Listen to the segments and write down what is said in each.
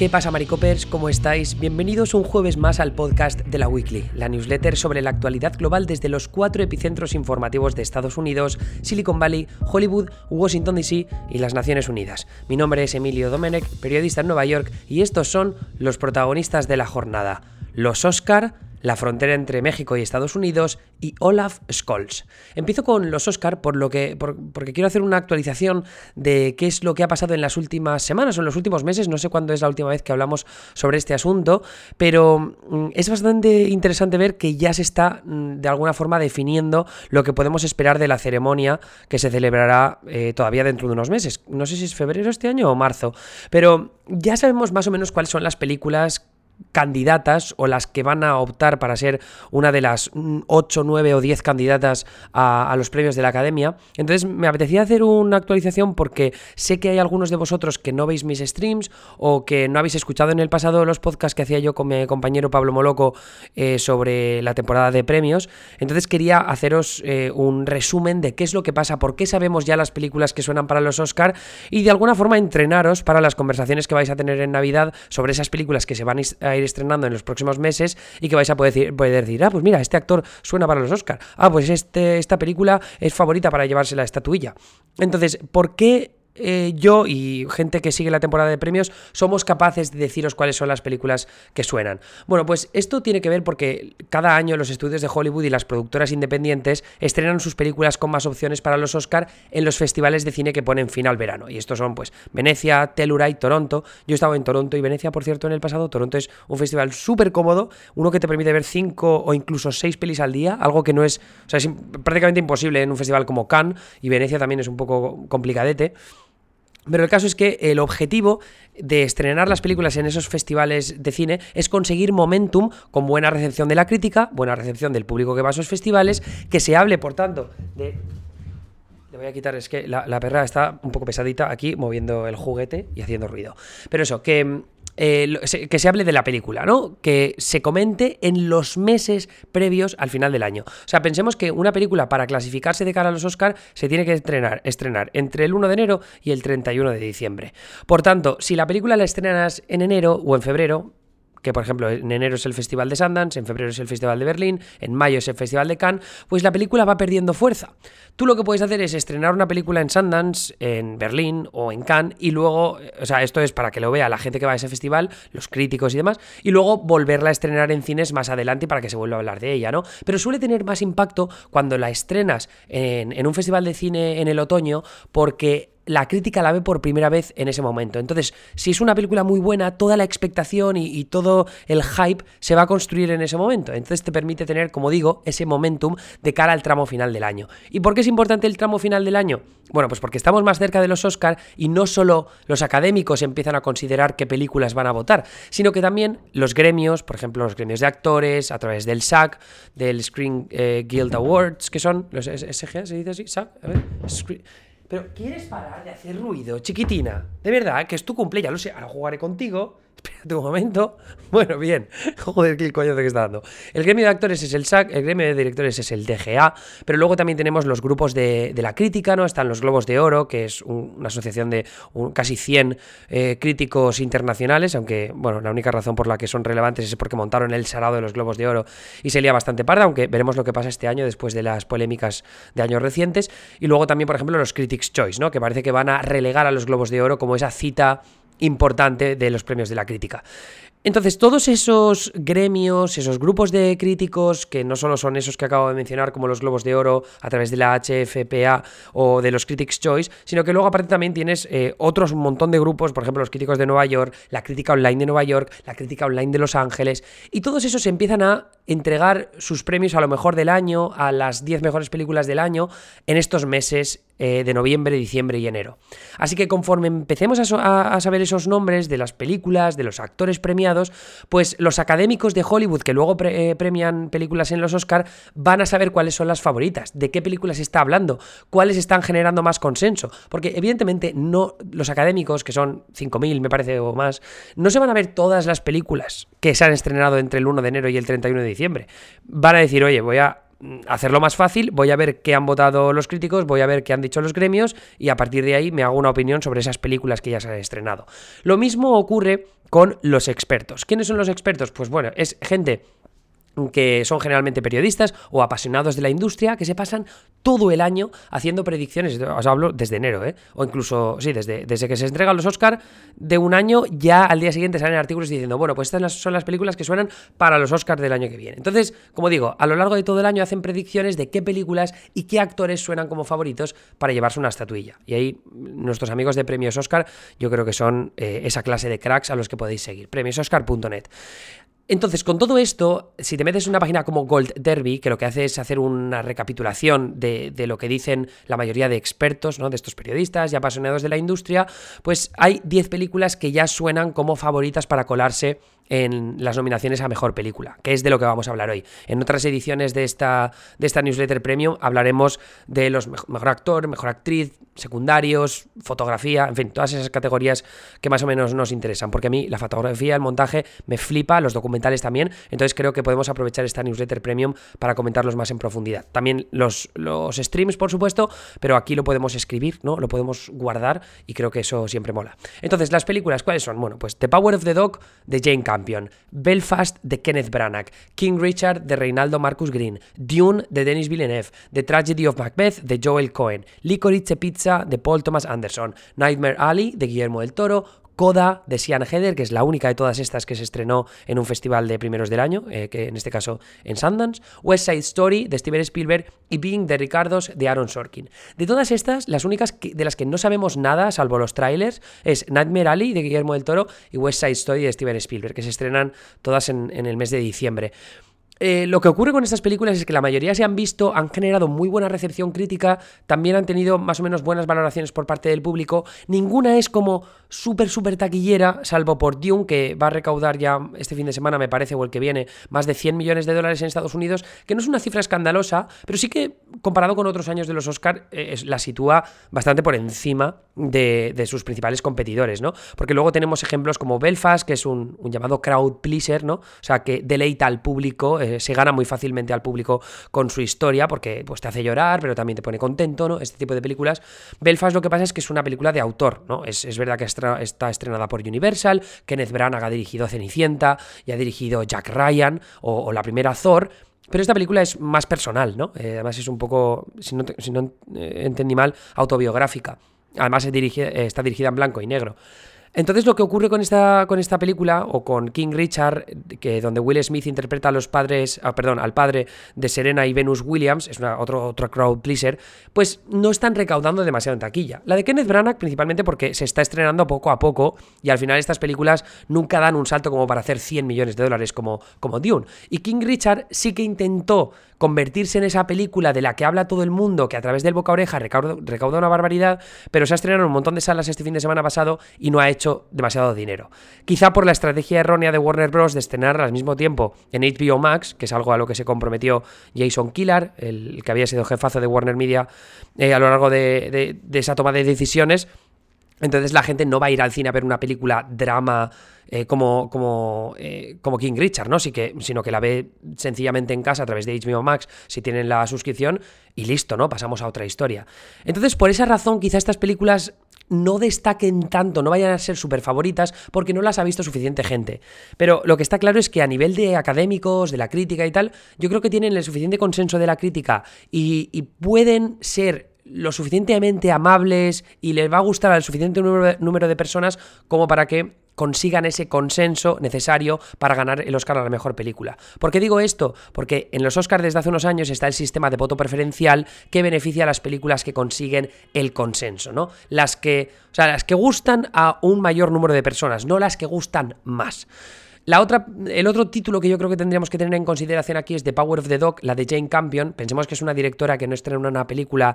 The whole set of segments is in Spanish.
¿Qué pasa, Maricopers? ¿Cómo estáis? Bienvenidos un jueves más al podcast de la Weekly, la newsletter sobre la actualidad global desde los cuatro epicentros informativos de Estados Unidos, Silicon Valley, Hollywood, Washington DC y las Naciones Unidas. Mi nombre es Emilio Domenech, periodista en Nueva York, y estos son los protagonistas de la jornada: los Oscar la frontera entre México y Estados Unidos y Olaf Scholz. Empiezo con los Oscar por lo que, porque quiero hacer una actualización de qué es lo que ha pasado en las últimas semanas o en los últimos meses. No sé cuándo es la última vez que hablamos sobre este asunto, pero mm, es bastante interesante ver que ya se está mm, de alguna forma definiendo lo que podemos esperar de la ceremonia que se celebrará eh, todavía dentro de unos meses. No sé si es febrero este año o marzo, pero ya sabemos más o menos cuáles son las películas candidatas o las que van a optar para ser una de las 8, 9 o 10 candidatas a, los premios de la academia. Entonces me apetecía hacer una actualización porque sé que hay algunos de vosotros que no veis mis streams o que no habéis escuchado en el pasado los podcasts que hacía yo con mi compañero Pablo Moloco eh, sobre la temporada de premios. Entonces quería haceros eh, un resumen de qué es lo que pasa, por qué sabemos ya las películas que suenan para los Oscar y de alguna forma entrenaros para las conversaciones que vais a tener en Navidad sobre esas películas que se van a ir estrenando en los próximos meses y que vais a poder decir, poder decir ah, pues mira, este actor suena para los Oscars, ah, pues este, esta película es favorita para llevarse la estatuilla. Entonces, ¿por qué eh, yo y gente que sigue la temporada de premios somos capaces de deciros cuáles son las películas que suenan. Bueno, pues esto tiene que ver porque cada año los estudios de Hollywood y las productoras independientes estrenan sus películas con más opciones para los Oscar en los festivales de cine que ponen fin al verano. Y estos son pues Venecia, Telluride, Toronto. Yo he estado en Toronto y Venecia, por cierto, en el pasado. Toronto es un festival súper cómodo, uno que te permite ver cinco o incluso seis pelis al día, algo que no es, o sea, es prácticamente imposible en un festival como Cannes y Venecia también es un poco complicadete. Pero el caso es que el objetivo de estrenar las películas en esos festivales de cine es conseguir momentum con buena recepción de la crítica, buena recepción del público que va a esos festivales, que se hable, por tanto, de... Le voy a quitar, es que la, perra está un poco pesadita aquí moviendo el juguete y haciendo ruido. Pero eso, que eh, que se hable de la película, ¿no? Que se comente en los meses previos al final del año. O sea, pensemos que una película para clasificarse de cara a los Oscars se tiene que estrenar, estrenar entre el 1 de enero y el 31 de diciembre. Por tanto, si la película la estrenas en enero o en febrero, que por ejemplo en enero es el Festival de Sundance, en febrero es el Festival de Berlín, en mayo es el Festival de Cannes, pues la película va perdiendo fuerza. Tú lo que puedes hacer es estrenar una película en Sundance, en Berlín o en Cannes y luego, o sea, esto es para que lo vea la gente que va a ese festival, los críticos y demás, y luego volverla a estrenar en cines más adelante para que se vuelva a hablar de ella, ¿no? Pero suele tener más impacto cuando la estrenas en, en un festival de cine en el otoño porque la crítica la ve por primera vez en ese momento. Entonces, si es una película muy buena, toda la expectación y, todo el hype se va a construir en ese momento. Entonces te permite tener, como digo, ese momentum de cara al tramo final del año. ¿Y por qué es importante el tramo final del año? Bueno, pues porque estamos más cerca de los Oscar y no solo los académicos empiezan a considerar qué películas van a votar, sino que también los gremios, por ejemplo, los gremios de actores, a través del SAG, del Screen eh, Guild Awards, que son los SG, ¿se dice así? SAG, a ver, pero ¿quieres parar de hacer ruido, chiquitina? De verdad, que es tu cumple, ya lo sé, ahora jugaré contigo. Espérate un momento. Bueno, bien. Joder, qué coño que está dando. El gremio de actores es el SAC, el gremio de directores es el DGA, pero luego también tenemos los grupos de, la crítica, ¿no? Están los Globos de Oro, que es una asociación de casi 100 eh, críticos internacionales, aunque, bueno, la única razón por la que son relevantes es porque montaron el sarado de los Globos de Oro y se lía bastante parda, aunque veremos lo que pasa este año después de las polémicas de años recientes. Y luego también, por ejemplo, los Critics' Choice, ¿no? Que parece que van a relegar a los Globos de Oro como esa cita importante de los premios de la crítica. Entonces, todos esos gremios, esos grupos de críticos, que no solo son esos que acabo de mencionar, como los Globos de Oro a través de la HFPA o de los Critics' Choice, sino que luego aparte también tienes eh, otros montón de grupos, por ejemplo, los críticos de Nueva York, la crítica online de Nueva York, la crítica online de Los Ángeles, y todos esos empiezan a entregar sus premios a lo mejor del año, a las 10 mejores películas del año, en estos meses eh, de noviembre, diciembre y enero. Así que conforme empecemos a, saber esos nombres de las películas, de los actores premiados, pues los académicos de Hollywood que luego eh, premian películas en los Oscar van a saber cuáles son las favoritas, de qué películas está hablando, cuáles están generando más consenso. Porque evidentemente no los académicos, que son 5.000 me parece o más, no se van a ver todas las películas que se han estrenado entre el 1 de enero y el 31 de diciembre. Van a decir, oye, voy a hacerlo más fácil, voy a ver qué han votado los críticos, voy a ver qué han dicho los gremios y a partir de ahí me hago una opinión sobre esas películas que ya se han estrenado. Lo mismo ocurre con los expertos. ¿Quiénes son los expertos? Pues bueno, es gente que son generalmente periodistas o apasionados de la industria, que se pasan todo el año haciendo predicciones, os hablo desde enero, ¿eh? o incluso, sí, desde, desde que se entregan los Oscar, de un año ya al día siguiente salen artículos diciendo, bueno, pues estas son las películas que suenan para los Oscars del año que viene. Entonces, como digo, a lo largo de todo el año hacen predicciones de qué películas y qué actores suenan como favoritos para llevarse una estatuilla. Y ahí nuestros amigos de Premios Oscar yo creo que son eh, esa clase de cracks a los que podéis seguir, premiososcar.net. Entonces, con todo esto, si te metes en una página como Gold Derby, que lo que hace es hacer una recapitulación de, lo que dicen la mayoría de expertos, ¿no? de estos periodistas y apasionados de la industria, pues hay 10 películas que ya suenan como favoritas para colarse en las nominaciones a Mejor Película, que es de lo que vamos a hablar hoy. En otras ediciones de esta, de esta newsletter premium hablaremos de los mejor, actor, mejor actriz, secundarios, fotografía, en fin, todas esas categorías que más o menos nos interesan, porque a mí la fotografía, el montaje me flipa, los documentales también, entonces creo que podemos aprovechar esta newsletter premium para comentarlos más en profundidad. También los, los streams, por supuesto, pero aquí lo podemos escribir, ¿no? Lo podemos guardar y creo que eso siempre mola. Entonces, las películas, ¿cuáles son? Bueno, pues The Power of the Dog de Jane Belfast de Kenneth Branagh, King Richard de Reinaldo Marcus Green, Dune de Denis Villeneuve, The Tragedy of Macbeth de Joel Cohen, Licorice Pizza de Paul Thomas Anderson, Nightmare Alley de Guillermo del Toro, Coda de Sian Heder, que es la única de todas estas que se estrenó en un festival de primeros del año, eh, que en este caso en Sundance, West Side Story de Steven Spielberg y Being de Ricardos de Aaron Sorkin. De todas estas, las únicas de las que no sabemos nada, salvo los trailers, es Nightmare Alley de Guillermo del Toro y West Side Story de Steven Spielberg, que se estrenan todas en el mes de diciembre. Eh, lo que ocurre con estas películas es que la mayoría se han visto, han generado muy buena recepción crítica, también han tenido más o menos buenas valoraciones por parte del público. Ninguna es como súper, súper taquillera, salvo por Dune, que va a recaudar ya este fin de semana, me parece, o el que viene, más de 100 millones de dólares en Estados Unidos, que no es una cifra escandalosa, pero sí que, comparado con otros años de los Oscar, eh, la sitúa bastante por encima de, sus principales competidores, ¿no? Porque luego tenemos ejemplos como Belfast, que es un, llamado crowd pleaser, ¿no? O sea, que deleita al público. Eh, se gana muy fácilmente al público con su historia, porque pues, te hace llorar, pero también te pone contento, ¿no? Este tipo de películas. Belfast lo que pasa es que es una película de autor, ¿no? Es, verdad que está estrenada por Universal, Kenneth Branagh ha dirigido Cenicienta y ha dirigido Jack Ryan o, la primera Thor, pero esta película es más personal, ¿no? Eh, además es un poco, si no, si no eh, entendí mal, autobiográfica. Además está dirigida en blanco y negro. Entonces lo que ocurre con esta, con esta película, o con King Richard, que donde Will Smith interpreta a los padres, ah, perdón, al padre de Serena y Venus Williams, es una, otro, otro crowd pleaser, pues no están recaudando demasiado en taquilla. La de Kenneth Branagh principalmente porque se está estrenando poco a poco y al final estas películas nunca dan un salto como para hacer 100 millones de dólares como, como Dune. Y King Richard sí que intentó convertirse en esa película de la que habla todo el mundo, que a través del boca oreja recauda, una barbaridad, pero se ha estrenado en un montón de salas este fin de semana pasado y no ha hecho demasiado dinero. Quizá por la estrategia errónea de Warner Bros. de estrenar al mismo tiempo en HBO Max, que es algo a lo que se comprometió Jason Killar, el, que había sido jefazo de Warner Media eh, a lo largo de esa toma de decisiones, entonces la gente no va a ir al cine a ver una película drama eh, como, como, eh, como King Richard, ¿no? Sino que la ve sencillamente en casa a través de HBO Max si tienen la suscripción y listo, ¿no? Pasamos a otra historia. Entonces, por esa razón, quizá estas películas no destaquen tanto, no vayan a ser súper favoritas porque no las ha visto suficiente gente. Pero lo que está claro es que a nivel de académicos, de la crítica y tal, yo creo que tienen el suficiente consenso de la crítica y, y pueden ser lo suficientemente amables y les va a gustar al suficiente número de personas como para que consigan ese consenso necesario para ganar el Oscar a la mejor película. ¿Por qué digo esto? Porque en los Oscars desde hace unos años está el sistema de voto preferencial que beneficia a las películas que consiguen el consenso, ¿no? Las que, o sea, las que gustan a un mayor número de personas, no las que gustan más. La otra, el otro título que yo creo que tendríamos que tener en consideración aquí es The Power of the Dog, la de Jane Campion. Pensemos que es una directora que no estrena una película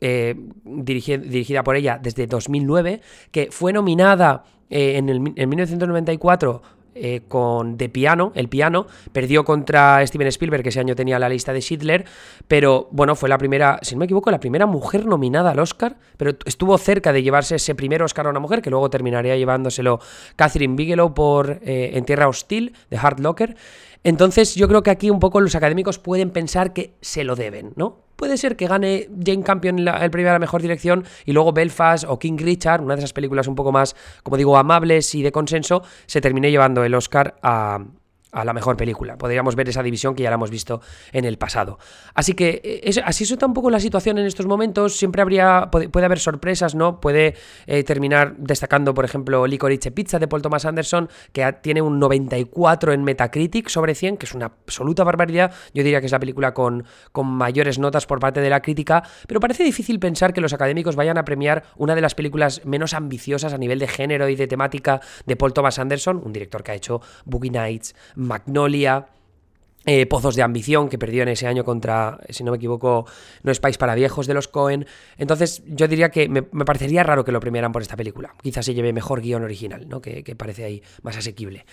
eh, dirigida, por ella desde 2009, que fue nominada eh, en, el, en 1994 eh, con The Piano, El Piano, perdió contra Steven Spielberg, que ese año tenía la lista de Schindler, pero bueno, fue la primera, si no me equivoco, la primera mujer nominada al Oscar, pero estuvo cerca de llevarse ese primer Oscar a una mujer, que luego terminaría llevándoselo Catherine Bigelow por eh, En Tierra Hostil, de Hard Locker. Entonces yo creo que aquí un poco los académicos pueden pensar que se lo deben, ¿no? Puede ser que gane Jane Campion el premio a la mejor dirección y luego Belfast o King Richard, una de esas películas un poco más, como digo, amables y de consenso, se termine llevando el Oscar a, a la mejor película. Podríamos ver esa división que ya la hemos visto en el pasado. Así que eh, así está un poco la situación en estos momentos. Siempre habría, puede, haber sorpresas, ¿no? Puede eh, terminar destacando, por ejemplo, Licorice Pizza de Paul Thomas Anderson, que tiene un 94 en Metacritic sobre 100, que es una absoluta barbaridad. Yo diría que es la película con, con mayores notas por parte de la crítica, pero parece difícil pensar que los académicos vayan a premiar una de las películas menos ambiciosas a nivel de género y de temática de Paul Thomas Anderson, un director que ha hecho Boogie Nights, Magnolia, eh, Pozos de Ambición, que perdió en ese año contra, si no me equivoco, No es País para Viejos de los Cohen. Entonces, yo diría que me, parecería raro que lo premiaran por esta película. Quizás se lleve mejor guion original, ¿no? Que, parece ahí más asequible.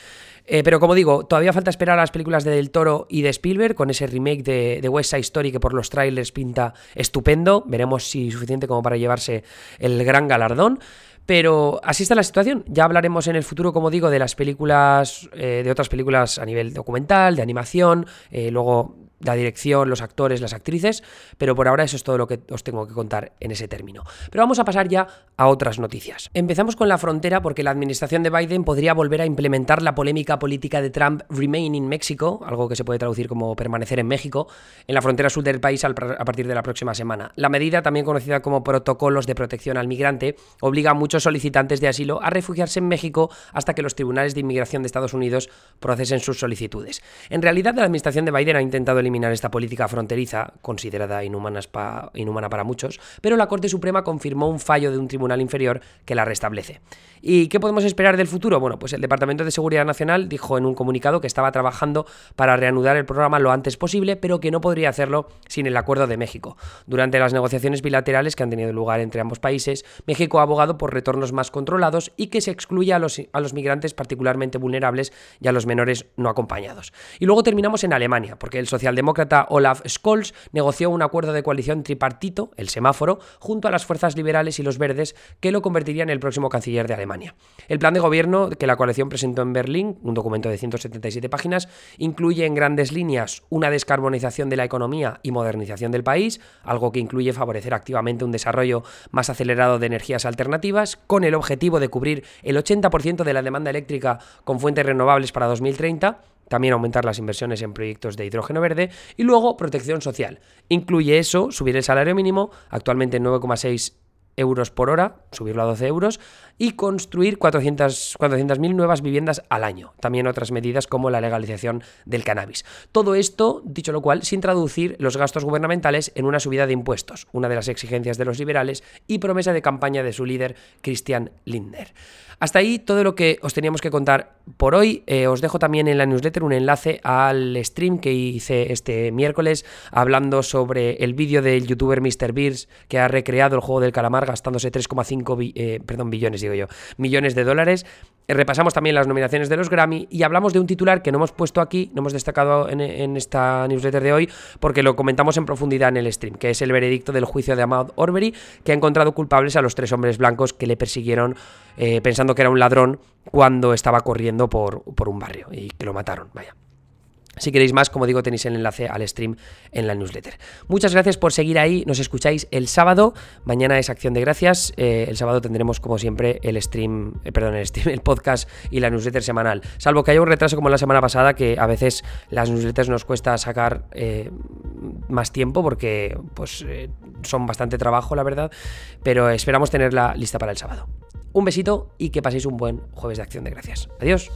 Eh, pero como digo, todavía falta esperar a las películas de Del Toro y de Spielberg con ese remake de, de West Side Story que por los trailers pinta estupendo. Veremos si suficiente como para llevarse el gran galardón. Pero así está la situación. Ya hablaremos en el futuro, como digo, de las películas, eh, de otras películas a nivel documental, de animación, eh, luego la dirección, los actores, las actrices, pero por ahora eso es todo lo que os tengo que contar en ese término. Pero vamos a pasar ya a otras noticias. Empezamos con la frontera porque la administración de Biden podría volver a implementar la polémica política de Trump Remain in Mexico, algo que se puede traducir como permanecer en México, en la frontera sur del país a partir de la próxima semana. La medida, también conocida como protocolos de protección al migrante, obliga a muchos solicitantes de asilo a refugiarse en México hasta que los tribunales de inmigración de Estados Unidos procesen sus solicitudes. En realidad, la administración de Biden ha intentado eliminar esta política fronteriza, considerada inhumana para muchos, pero la Corte Suprema confirmó un fallo de un tribunal inferior que la restablece. ¿Y qué podemos esperar del futuro? Bueno, pues el Departamento de Seguridad Nacional dijo en un comunicado que estaba trabajando para reanudar el programa lo antes posible, pero que no podría hacerlo sin el acuerdo de México. Durante las negociaciones bilaterales que han tenido lugar entre ambos países, México ha abogado por retornos más controlados y que se excluya a los, a los migrantes particularmente vulnerables y a los menores no acompañados. Y luego terminamos en Alemania, porque el socialdemócrata Olaf Scholz negoció un acuerdo de coalición tripartito, el semáforo, junto a las fuerzas liberales y los verdes, que lo convertiría en el próximo canciller de Alemania. El plan de gobierno que la coalición presentó en Berlín, un documento de 177 páginas, incluye en grandes líneas una descarbonización de la economía y modernización del país, algo que incluye favorecer activamente un desarrollo más acelerado de energías alternativas, con el objetivo de cubrir el 80% de la demanda eléctrica con fuentes renovables para 2030 también aumentar las inversiones en proyectos de hidrógeno verde y luego protección social. Incluye eso, subir el salario mínimo, actualmente en 9,6 euros por hora, subirlo a 12 euros, y construir 400.000 400 nuevas viviendas al año. También otras medidas como la legalización del cannabis. Todo esto, dicho lo cual, sin traducir los gastos gubernamentales en una subida de impuestos, una de las exigencias de los liberales y promesa de campaña de su líder, Christian Lindner. Hasta ahí todo lo que os teníamos que contar por hoy. Eh, os dejo también en la newsletter un enlace al stream que hice este miércoles hablando sobre el vídeo del youtuber MrBears que ha recreado el juego del calamar gastándose 3,5 eh, perdón, billones, digo yo, millones de dólares. Eh, repasamos también las nominaciones de los Grammy y hablamos de un titular que no hemos puesto aquí, no hemos destacado en, esta newsletter de hoy, porque lo comentamos en profundidad en el stream, que es el veredicto del juicio de Ahmad Orbery, que ha encontrado culpables a los tres hombres blancos que le persiguieron eh, pensando que era un ladrón cuando estaba corriendo por, por un barrio y que lo mataron. Vaya. Si queréis más, como digo, tenéis el enlace al stream en la newsletter. Muchas gracias por seguir ahí. Nos escucháis el sábado. Mañana es Acción de Gracias. Eh, el sábado tendremos, como siempre, el stream, eh, perdón, el stream, el podcast y la newsletter semanal. Salvo que haya un retraso como la semana pasada, que a veces las newsletters nos cuesta sacar eh, más tiempo porque pues, son bastante trabajo, la verdad. Pero esperamos tenerla lista para el sábado. Un besito y que paséis un buen jueves de Acción de Gracias. Adiós.